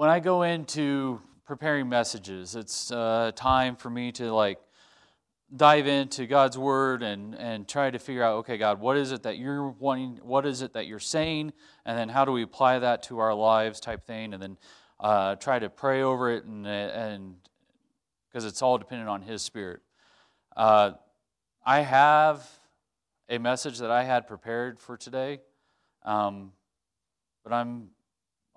when I go into preparing messages, it's uh, time for me to like dive into God's word and, and try to figure out, okay, God, what is it that you're wanting, what is it that you're saying, and then how do we apply that to our lives type thing, and then uh, try to pray over it and and because it's all dependent on His Spirit. Uh, I have a message that I had prepared for today, um, but I'm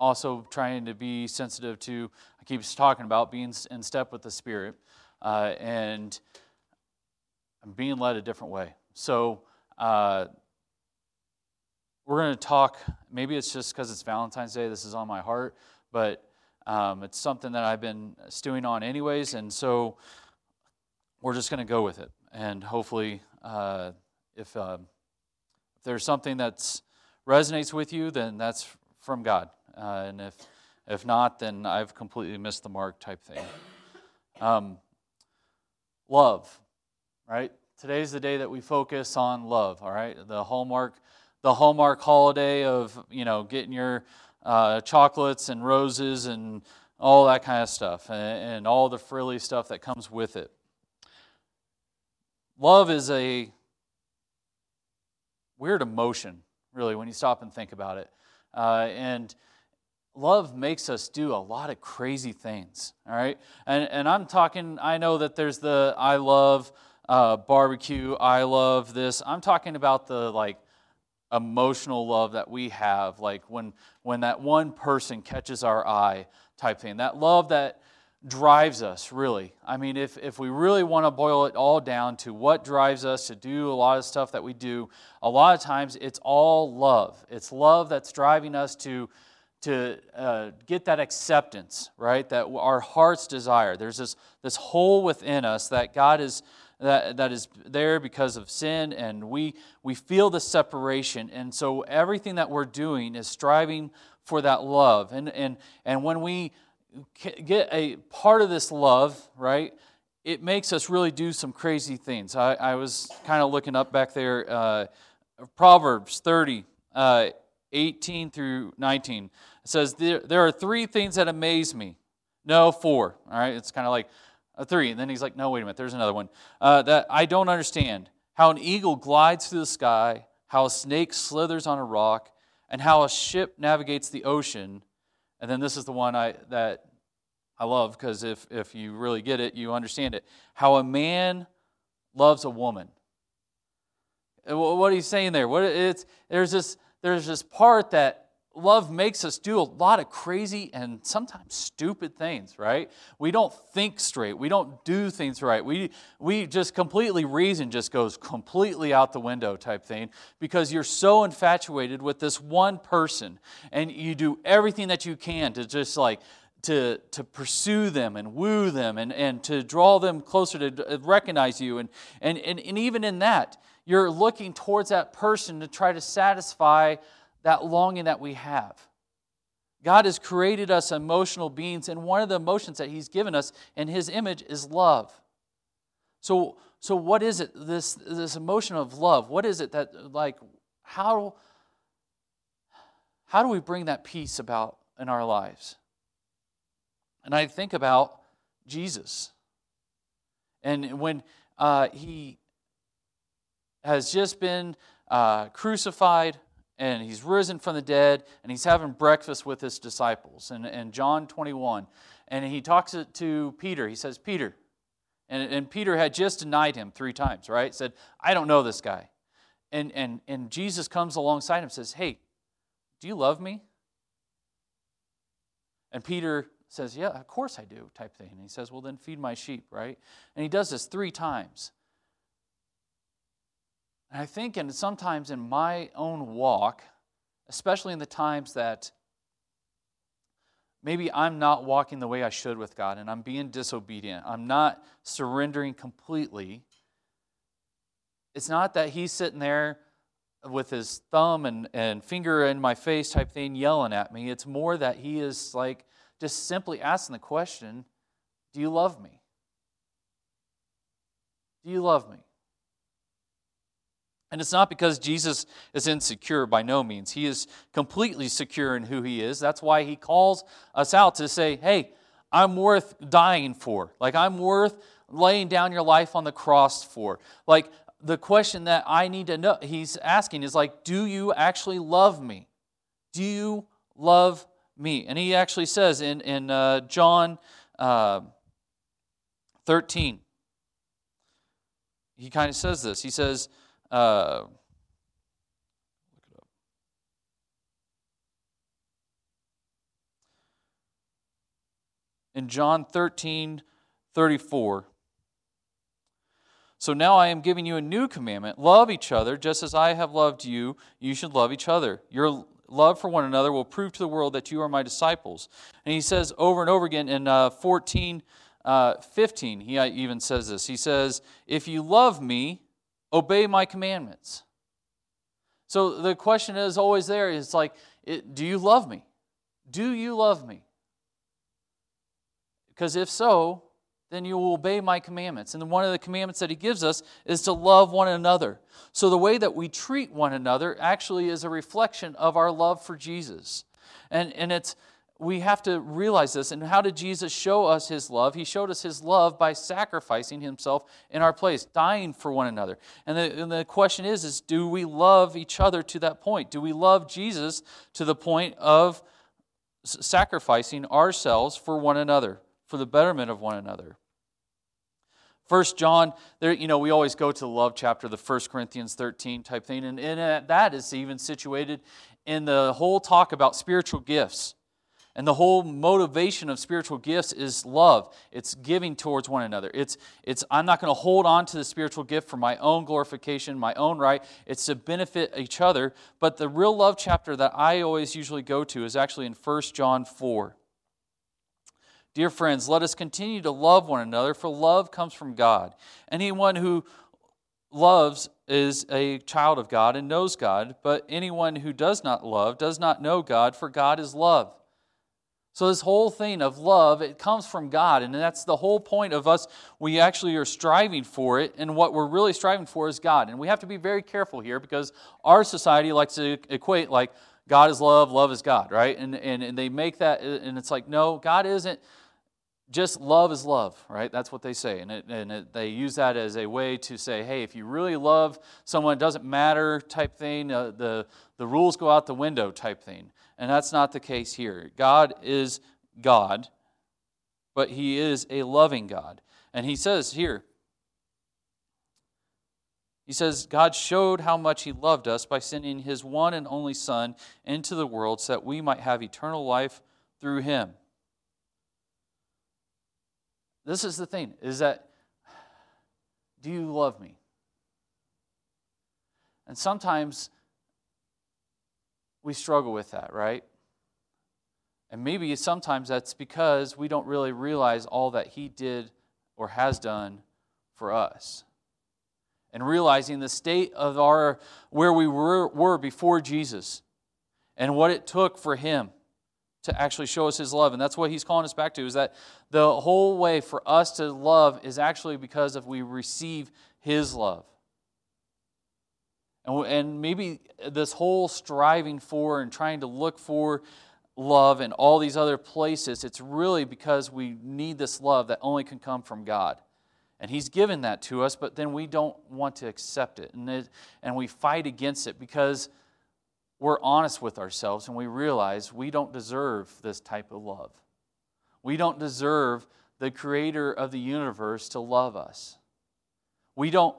also trying to be sensitive to. I keep talking about being in step with the Spirit, uh, and I'm being led a different way. So. Uh, we're going to talk. Maybe it's just because it's Valentine's Day. This is on my heart, but um, it's something that I've been stewing on, anyways, and so we're just going to go with it. And hopefully, uh, if, uh, if there's something that resonates with you, then that's from God. Uh, and if, if not, then I've completely missed the mark type thing. Um, love, right? Today's the day that we focus on love, all right? The hallmark, the hallmark holiday of, you know, getting your uh, chocolates and roses and all that kind of stuff, and, and all the frilly stuff that comes with it. Love is a weird emotion, really, when you stop and think about it. Uh, and love makes us do a lot of crazy things, all right? And, and I'm talking, I know that there's the I love uh, barbecue, I love this. I'm talking about the like emotional love that we have, like when, when that one person catches our eye type thing. That love that drives us, really. I mean, if, if we really want to boil it all down to what drives us to do a lot of stuff that we do, a lot of times it's all love. It's love that's driving us to, to uh, get that acceptance, right? That our heart's desire. There's this, this hole within us that God is that, that is there because of sin, and we, we feel the separation. And so everything that we're doing is striving for that love. And, and, and when we get a part of this love, right, it makes us really do some crazy things. I, I was kind of looking up back there, uh, Proverbs 30, uh, 18 through 19. It says, there, there are three things that amaze me. No, four. All right, it's kind of like a three. And then he's like, no, wait a minute, there's another one. Uh, that I don't understand. How an eagle glides through the sky, how a snake slithers on a rock, and how a ship navigates the ocean. And then this is the one I, that I love because if, if you really get it, you understand it. How a man loves a woman. What are you saying there? What it's there's this there's this part that love makes us do a lot of crazy and sometimes stupid things, right? We don't think straight. We don't do things right. We, we just completely, reason just goes completely out the window type thing because you're so infatuated with this one person and you do everything that you can to just like, to, to pursue them and woo them and, and to draw them closer to recognize you. And, and, and, and even in that, you're looking towards that person to try to satisfy that longing that we have. God has created us emotional beings, and one of the emotions that He's given us in His image is love. So, so what is it, this, this emotion of love? What is it that, like, how, how do we bring that peace about in our lives? And I think about Jesus. And when uh, He has just been uh, crucified, and he's risen from the dead and he's having breakfast with his disciples in, in john 21 and he talks to peter. He says peter and, and peter had just denied him three times right? Said i don't know this guy. And, and, and jesus comes alongside him and says hey do you love me? And peter says yeah of course i do type thing. And he says well then feed my sheep right? And he does this three times and I think, and sometimes in my own walk, especially in the times that maybe I'm not walking the way I should with God and I'm being disobedient, I'm not surrendering completely. It's not that He's sitting there with his thumb and, and finger in my face type thing yelling at me. It's more that He is like just simply asking the question Do you love me? Do you love me? And it's not because Jesus is insecure by no means. He is completely secure in who he is. That's why he calls us out to say, hey, I'm worth dying for. Like, I'm worth laying down your life on the cross for. Like, the question that I need to know, he's asking is like, do you actually love me? Do you love me? And he actually says in, in uh, John uh, 13, he kind of says this. He says, uh, in John 13, 34. So now I am giving you a new commandment love each other, just as I have loved you, you should love each other. Your love for one another will prove to the world that you are my disciples. And he says over and over again in uh, 14, uh, 15, he uh, even says this. He says, If you love me, obey my commandments. So the question is always there is like, it, do you love me? Do you love me? Because if so, then you will obey my commandments. And one of the commandments that he gives us is to love one another. So the way that we treat one another actually is a reflection of our love for Jesus. And, and it's we have to realize this. And how did Jesus show us his love? He showed us his love by sacrificing himself in our place, dying for one another. And the, and the question is, is do we love each other to that point? Do we love Jesus to the point of sacrificing ourselves for one another, for the betterment of one another? First John, there, you know, we always go to the love chapter, the First Corinthians 13 type thing, and, and uh, that is even situated in the whole talk about spiritual gifts. And the whole motivation of spiritual gifts is love. It's giving towards one another. It's, it's I'm not going to hold on to the spiritual gift for my own glorification, my own right. It's to benefit each other. But the real love chapter that I always usually go to is actually in 1 John 4. Dear friends, let us continue to love one another, for love comes from God. Anyone who loves is a child of God and knows God, but anyone who does not love does not know God, for God is love. So, this whole thing of love, it comes from God. And that's the whole point of us. We actually are striving for it. And what we're really striving for is God. And we have to be very careful here because our society likes to equate like God is love, love is God, right? And, and, and they make that, and it's like, no, God isn't just love is love, right? That's what they say. And, it, and it, they use that as a way to say, hey, if you really love someone, it doesn't matter type thing, uh, the, the rules go out the window type thing. And that's not the case here. God is God, but He is a loving God. And He says here, He says, God showed how much He loved us by sending His one and only Son into the world so that we might have eternal life through Him. This is the thing is that do you love me? And sometimes we struggle with that, right? And maybe sometimes that's because we don't really realize all that He did or has done for us. And realizing the state of our where we were, were before Jesus and what it took for Him to actually show us his love and that's what he's calling us back to is that the whole way for us to love is actually because of we receive his love and, and maybe this whole striving for and trying to look for love in all these other places, it's really because we need this love that only can come from God. And He's given that to us, but then we don't want to accept it. And, it, and we fight against it because we're honest with ourselves and we realize we don't deserve this type of love. We don't deserve the creator of the universe to love us. We don't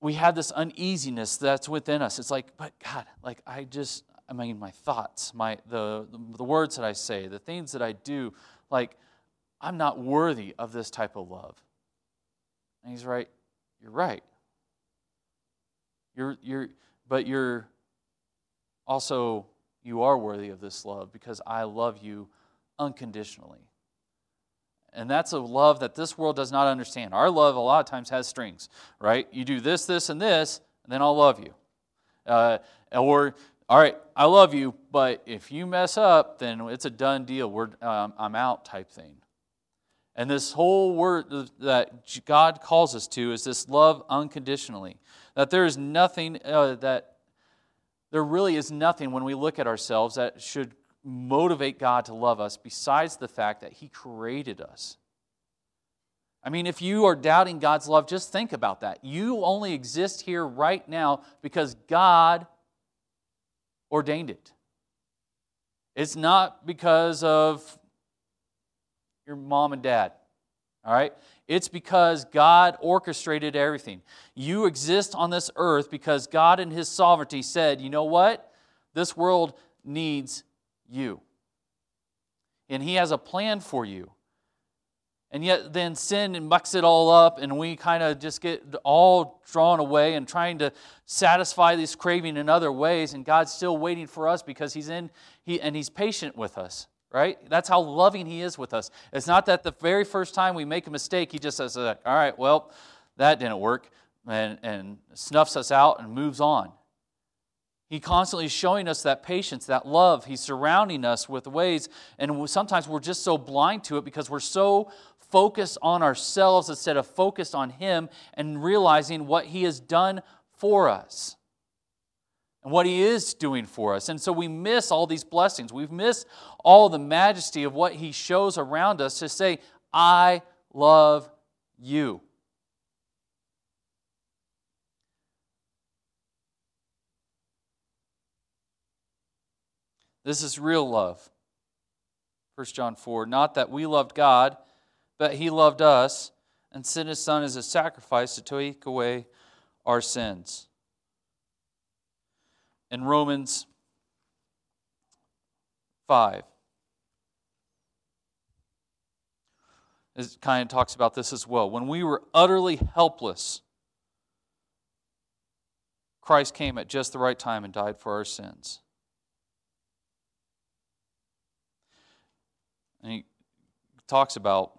we have this uneasiness that's within us. It's like, but God, like I just, I mean, my thoughts, my the the words that I say, the things that I do, like I'm not worthy of this type of love. And He's right. You're right. You're you're, but you're also you are worthy of this love because I love you unconditionally. And that's a love that this world does not understand. Our love, a lot of times, has strings, right? You do this, this, and this, and then I'll love you. Uh, or, all right, I love you, but if you mess up, then it's a done deal. We're, um, I'm out type thing. And this whole word that God calls us to is this love unconditionally. That there is nothing uh, that, there really is nothing when we look at ourselves that should motivate God to love us besides the fact that He created us. I mean, if you are doubting God's love, just think about that. You only exist here right now because God ordained it. It's not because of your mom and dad, all right? It's because God orchestrated everything. You exist on this earth because God, in His sovereignty, said, you know what? This world needs you. And He has a plan for you. And yet, then sin and mucks it all up, and we kind of just get all drawn away and trying to satisfy this craving in other ways. And God's still waiting for us because He's in, he, and He's patient with us, right? That's how loving He is with us. It's not that the very first time we make a mistake, He just says, uh, All right, well, that didn't work, and, and snuffs us out and moves on. He constantly is showing us that patience, that love. He's surrounding us with ways, and sometimes we're just so blind to it because we're so focused on ourselves instead of focused on Him and realizing what He has done for us and what He is doing for us. And so we miss all these blessings. We've missed all the majesty of what He shows around us to say, I love you. This is real love. 1 John 4 Not that we loved God, but He loved us and sent His Son as a sacrifice to take away our sins. In Romans 5, it kind of talks about this as well. When we were utterly helpless, Christ came at just the right time and died for our sins. And he talks about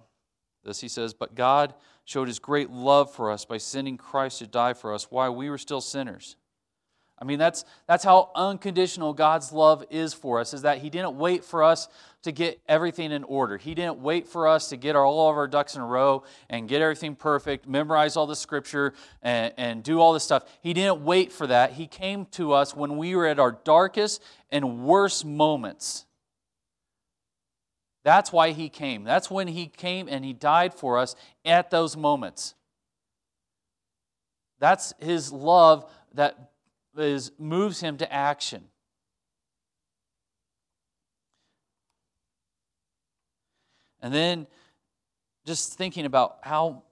this. He says, But God showed his great love for us by sending Christ to die for us while we were still sinners. I mean, that's, that's how unconditional God's love is for us, is that He didn't wait for us to get everything in order. He didn't wait for us to get our, all of our ducks in a row and get everything perfect, memorize all the scripture, and, and do all this stuff. He didn't wait for that. He came to us when we were at our darkest and worst moments. That's why he came. That's when he came and he died for us at those moments. That's his love that is, moves him to action. And then just thinking about how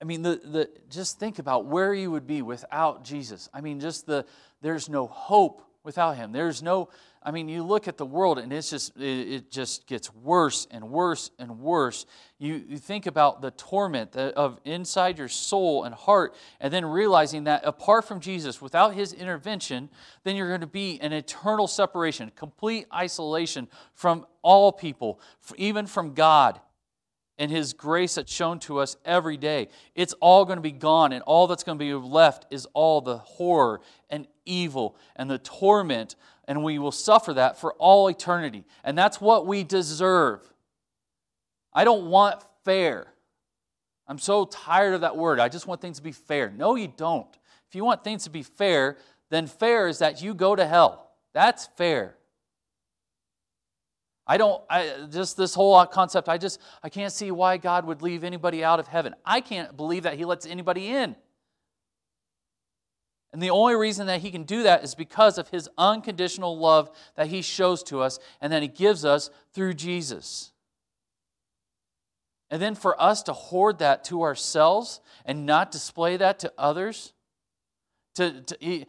I mean, the, the, just think about where you would be without Jesus. I mean, just the, there's no hope without him. There's no, I mean, you look at the world and it's just, it just gets worse and worse and worse. You, you think about the torment of inside your soul and heart, and then realizing that apart from Jesus, without his intervention, then you're going to be in eternal separation, complete isolation from all people, even from God and His grace that's shown to us every day. It's all going to be gone, and all that's going to be left is all the horror and evil and the torment, and we will suffer that for all eternity. And that's what we deserve. I don't want fair. I'm so tired of that word. I just want things to be fair. No, you don't. If you want things to be fair, then fair is that you go to hell. That's fair. I don't, I, just this whole concept, I just, I can't see why God would leave anybody out of heaven. I can't believe that He lets anybody in. And the only reason that He can do that is because of His unconditional love that He shows to us and that He gives us through Jesus. And then for us to hoard that to ourselves and not display that to others, to, to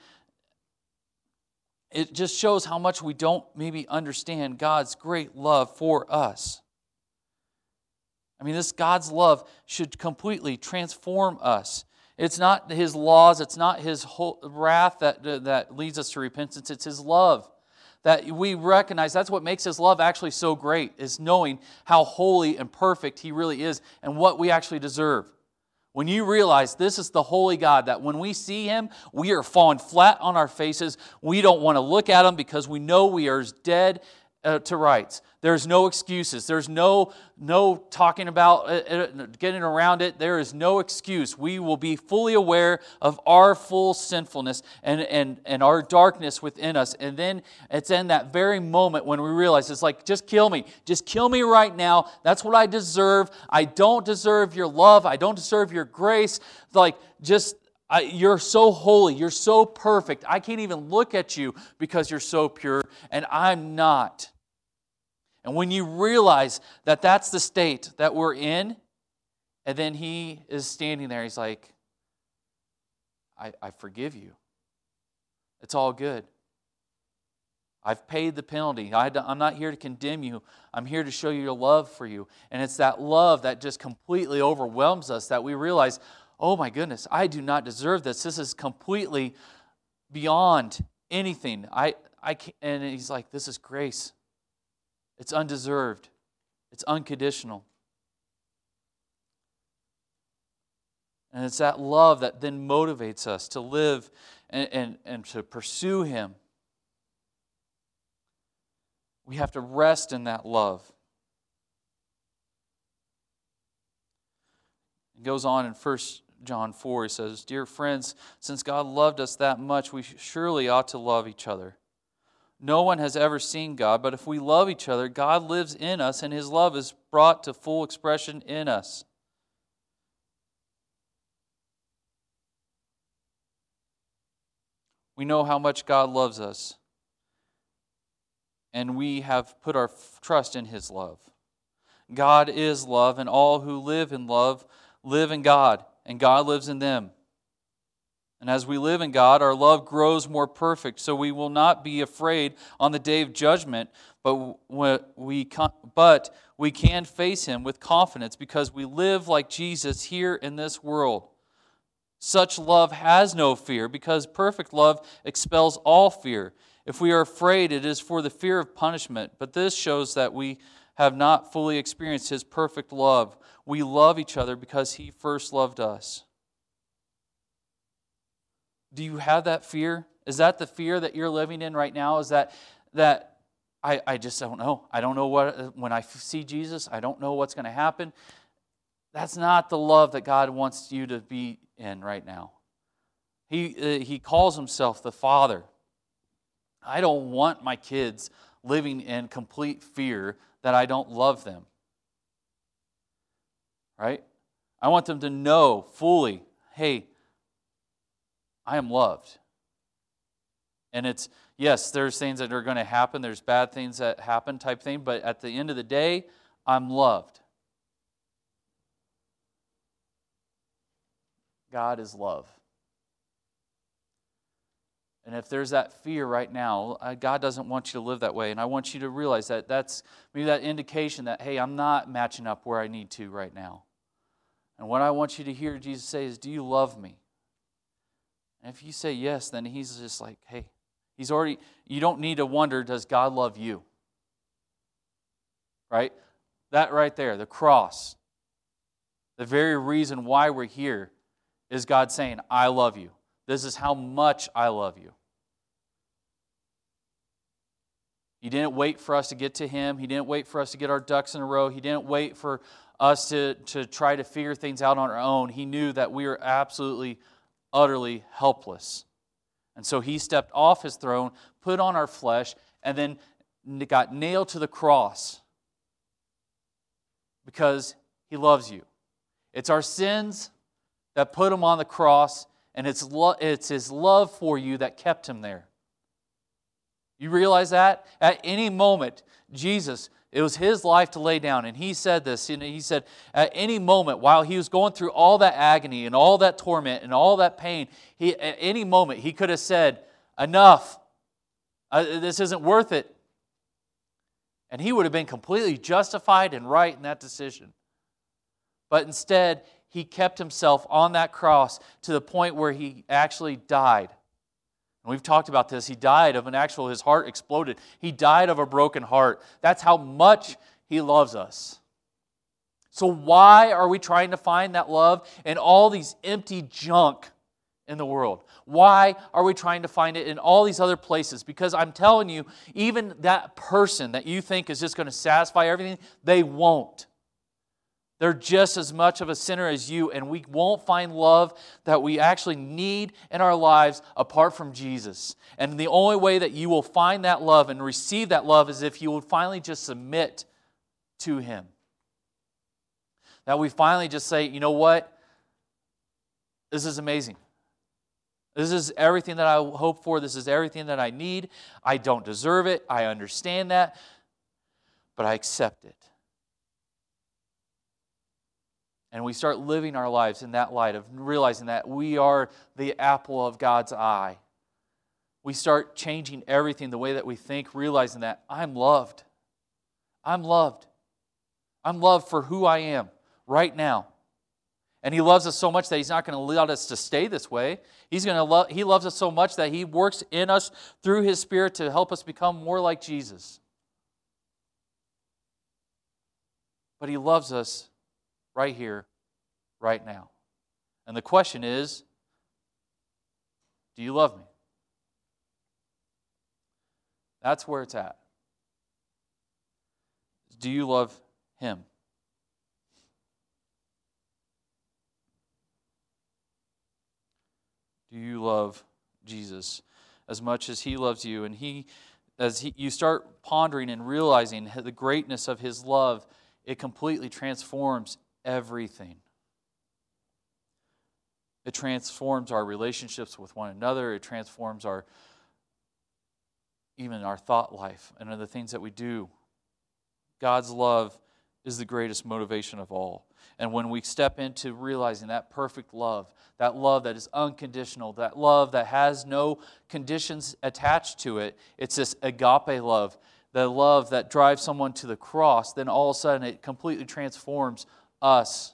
it just shows how much we don't maybe understand God's great love for us. I mean, this God's love should completely transform us. It's not His laws, it's not His wrath that, that leads us to repentance, it's His love. That we recognize that's what makes His love actually so great, is knowing how holy and perfect He really is and what we actually deserve. When you realize this is the holy God, that when we see him, we are falling flat on our faces. We don't want to look at him because we know we are as dead uh, to rights. There's no excuses. There's no, no talking about it, uh, uh, getting around it. There is no excuse. We will be fully aware of our full sinfulness and, and, and our darkness within us. And then it's in that very moment when we realize it's like, just kill me. Just kill me right now. That's what I deserve. I don't deserve your love. I don't deserve your grace. Like, just I, you're so holy. You're so perfect. I can't even look at you because you're so pure, and I'm not. And when you realize that that's the state that we're in, and then he is standing there, he's like, I, I forgive you. It's all good. I've paid the penalty. I, am not here to condemn you. I'm here to show you your love for you. And it's that love that just completely overwhelms us that we realize, oh my goodness, I do not deserve this. This is completely beyond anything. I, I can't, and he's like, this is grace. It's undeserved. It's unconditional. And it's that love that then motivates us to live and, and, and to pursue Him. We have to rest in that love. It goes on in First John 4, he says, Dear friends, since God loved us that much, we surely ought to love each other. No one has ever seen God, but if we love each other, God lives in us, and his love is brought to full expression in us. We know how much God loves us, and we have put our trust in his love. God is love, and all who live in love live in God and God lives in them. And as we live in God, our love grows more perfect, so we will not be afraid on the day of judgment, but we, but we can face Him with confidence because we live like Jesus here in this world. Such love has no fear because perfect love expels all fear. If we are afraid, it is for the fear of punishment, but this shows that we have not fully experienced His perfect love. We love each other because He first loved us. Do you have that fear? Is that the fear that you're living in right now? Is that that I, I just don't know. I don't know what when I see Jesus, I don't know what's going to happen. That's not the love that God wants you to be in right now. He, uh, he calls himself the Father. I don't want my kids living in complete fear that I don't love them right? I want them to know fully hey, I am loved. And it's, yes, there's things that are going to happen, there's bad things that happen type thing, but at the end of the day, I'm loved. God is love. And if there's that fear right now, God doesn't want you to live that way. And I want you to realize that that's maybe that indication that, hey, I'm not matching up where I need to right now. And what I want you to hear Jesus say is, Do you love me? And if you say yes, then he's just like, Hey, he's already, you don't need to wonder, Does God love you? Right? That right there, the cross, the very reason why we're here is God saying, I love you. This is how much I love you. He didn't wait for us to get to Him. He didn't wait for us to get our ducks in a row. He didn't wait for us to, to try to figure things out on our own. He knew that we were absolutely, utterly helpless. And so he stepped off his throne, put on our flesh, and then got nailed to the cross because he loves you. It's our sins that put him on the cross, and it's, lo- it's his love for you that kept him there. You realize that? At any moment, Jesus it was his life to lay down. And he said this. He said, at any moment, while he was going through all that agony and all that torment and all that pain, he, at any moment, he could have said, Enough. Uh, this isn't worth it. And he would have been completely justified and right in that decision. But instead, he kept himself on that cross to the point where he actually died we've talked about this. He died of an actual, his heart exploded. He died of a broken heart. That's how much he loves us. So, why are we trying to find that love in all these empty junk in the world? Why are we trying to find it in all these other places? Because I'm telling you, even that person that you think is just going to satisfy everything, they won't. They're just as much of a sinner as you, and we won't find love that we actually need in our lives apart from Jesus. And the only way that you will find that love and receive that love is if you will finally just submit to Him. That we finally just say, you know what? This is amazing. This is everything that I hope for. This is everything that I need. I don't deserve it. I understand that. But I accept it. And we start living our lives in that light of realizing that we are the apple of God's eye. We start changing everything the way that we think, realizing that I'm loved. I'm loved. I'm loved for who I am right now. And he loves us so much that he's not going to let us to stay this way. He's going to love he loves us so much that he works in us through his spirit to help us become more like Jesus. But he loves us right here, right now. And the question is do you love me? That's where it's at. Do you love him? Do you love Jesus as much as he loves you? And he as he, you start pondering and realizing the greatness of his love, it completely transforms everything. It transforms our relationships with one another. It transforms our even our thought life and the things that we do. God's love is the greatest motivation of all. And when we step into realizing that perfect love, that love that is unconditional, that love that has no conditions attached to it, it's this agape love, the love that drives someone to the cross, then all of a sudden it completely transforms us.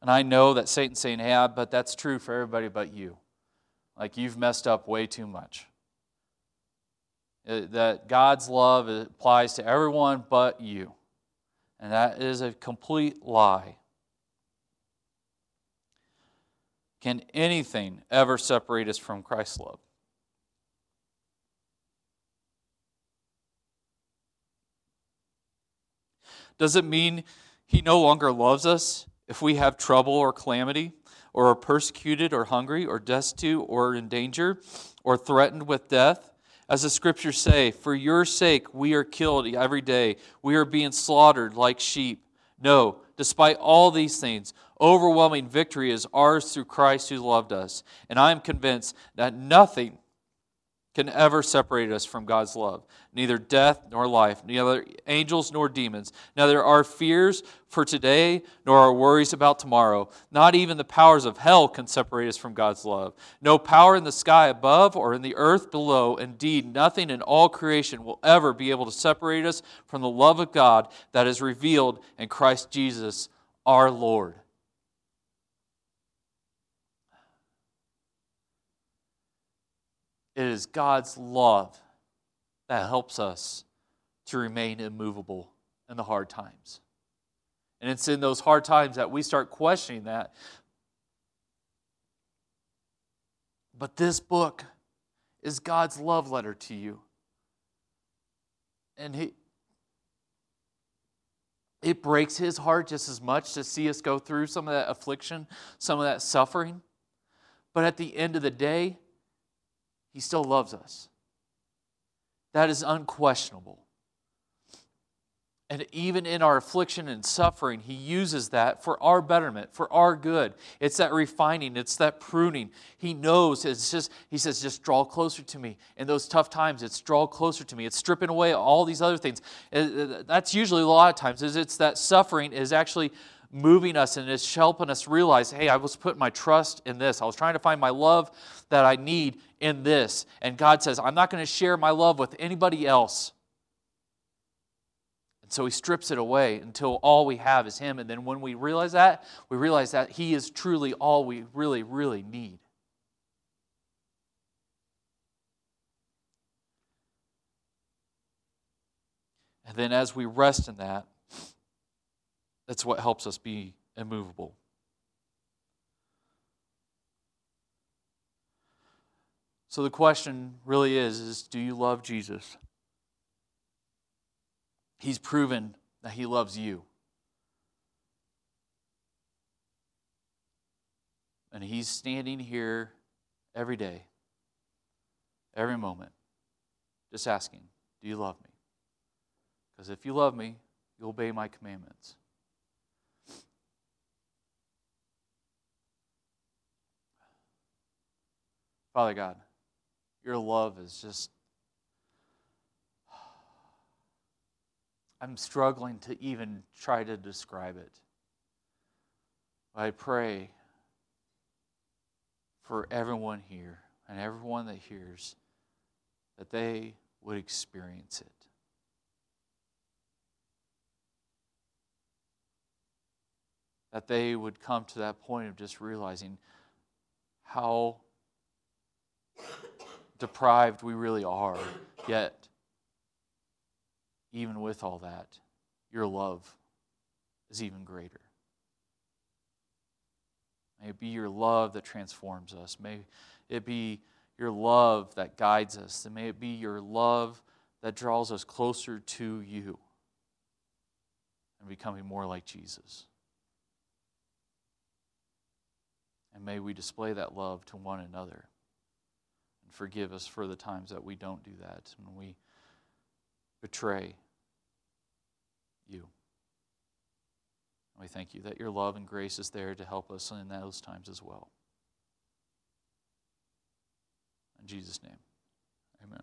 And I know that Satan's saying, yeah, but that's true for everybody but you. Like you've messed up way too much. Uh, that God's love applies to everyone but you. And that is a complete lie. Can anything ever separate us from Christ's love? Does it mean he no longer loves us if we have trouble or calamity, or are persecuted, or hungry, or destitute, or in danger, or threatened with death? As the scriptures say, for your sake we are killed every day, we are being slaughtered like sheep. No, despite all these things, overwhelming victory is ours through Christ who loved us. And I am convinced that nothing can ever separate us from God's love. Neither death nor life, neither angels nor demons. Neither our fears for today nor our worries about tomorrow. Not even the powers of hell can separate us from God's love. No power in the sky above or in the earth below. Indeed, nothing in all creation will ever be able to separate us from the love of God that is revealed in Christ Jesus our Lord. It is God's love that helps us to remain immovable in the hard times. And it's in those hard times that we start questioning that. But this book is God's love letter to you. And he, it breaks his heart just as much to see us go through some of that affliction, some of that suffering. But at the end of the day, he still loves us. That is unquestionable. And even in our affliction and suffering, He uses that for our betterment, for our good. It's that refining, it's that pruning. He knows it's just, He says, just draw closer to me. In those tough times, it's draw closer to me. It's stripping away all these other things. Uh, uh, that's usually a lot of times, is it's that suffering is actually moving us and it's helping us realize hey, I was putting my trust in this. I was trying to find my love that I need in this. And God says, I'm not going to share my love with anybody else. And so He strips it away until all we have is Him. And then when we realize that, we realize that He is truly all we really, really need. And then as we rest in that, That's what helps us be immovable. So the question really is is do you love Jesus? He's proven that he loves you. And he's standing here every day, every moment, just asking, Do you love me? Because if you love me, you obey my commandments. Father God, your love is just. I'm struggling to even try to describe it. I pray for everyone here and everyone that hears that they would experience it. That they would come to that point of just realizing how deprived we really are, yet, even with all that, your love is even greater. May it be your love that transforms us. May it be your love that guides us. And may it be your love that draws us closer to you and becoming more like Jesus. And may we display that love to one another. Forgive us for the times that we don't do that and we betray you. And We thank you that your love and grace is there to help us in those times as well. In Jesus' name, amen.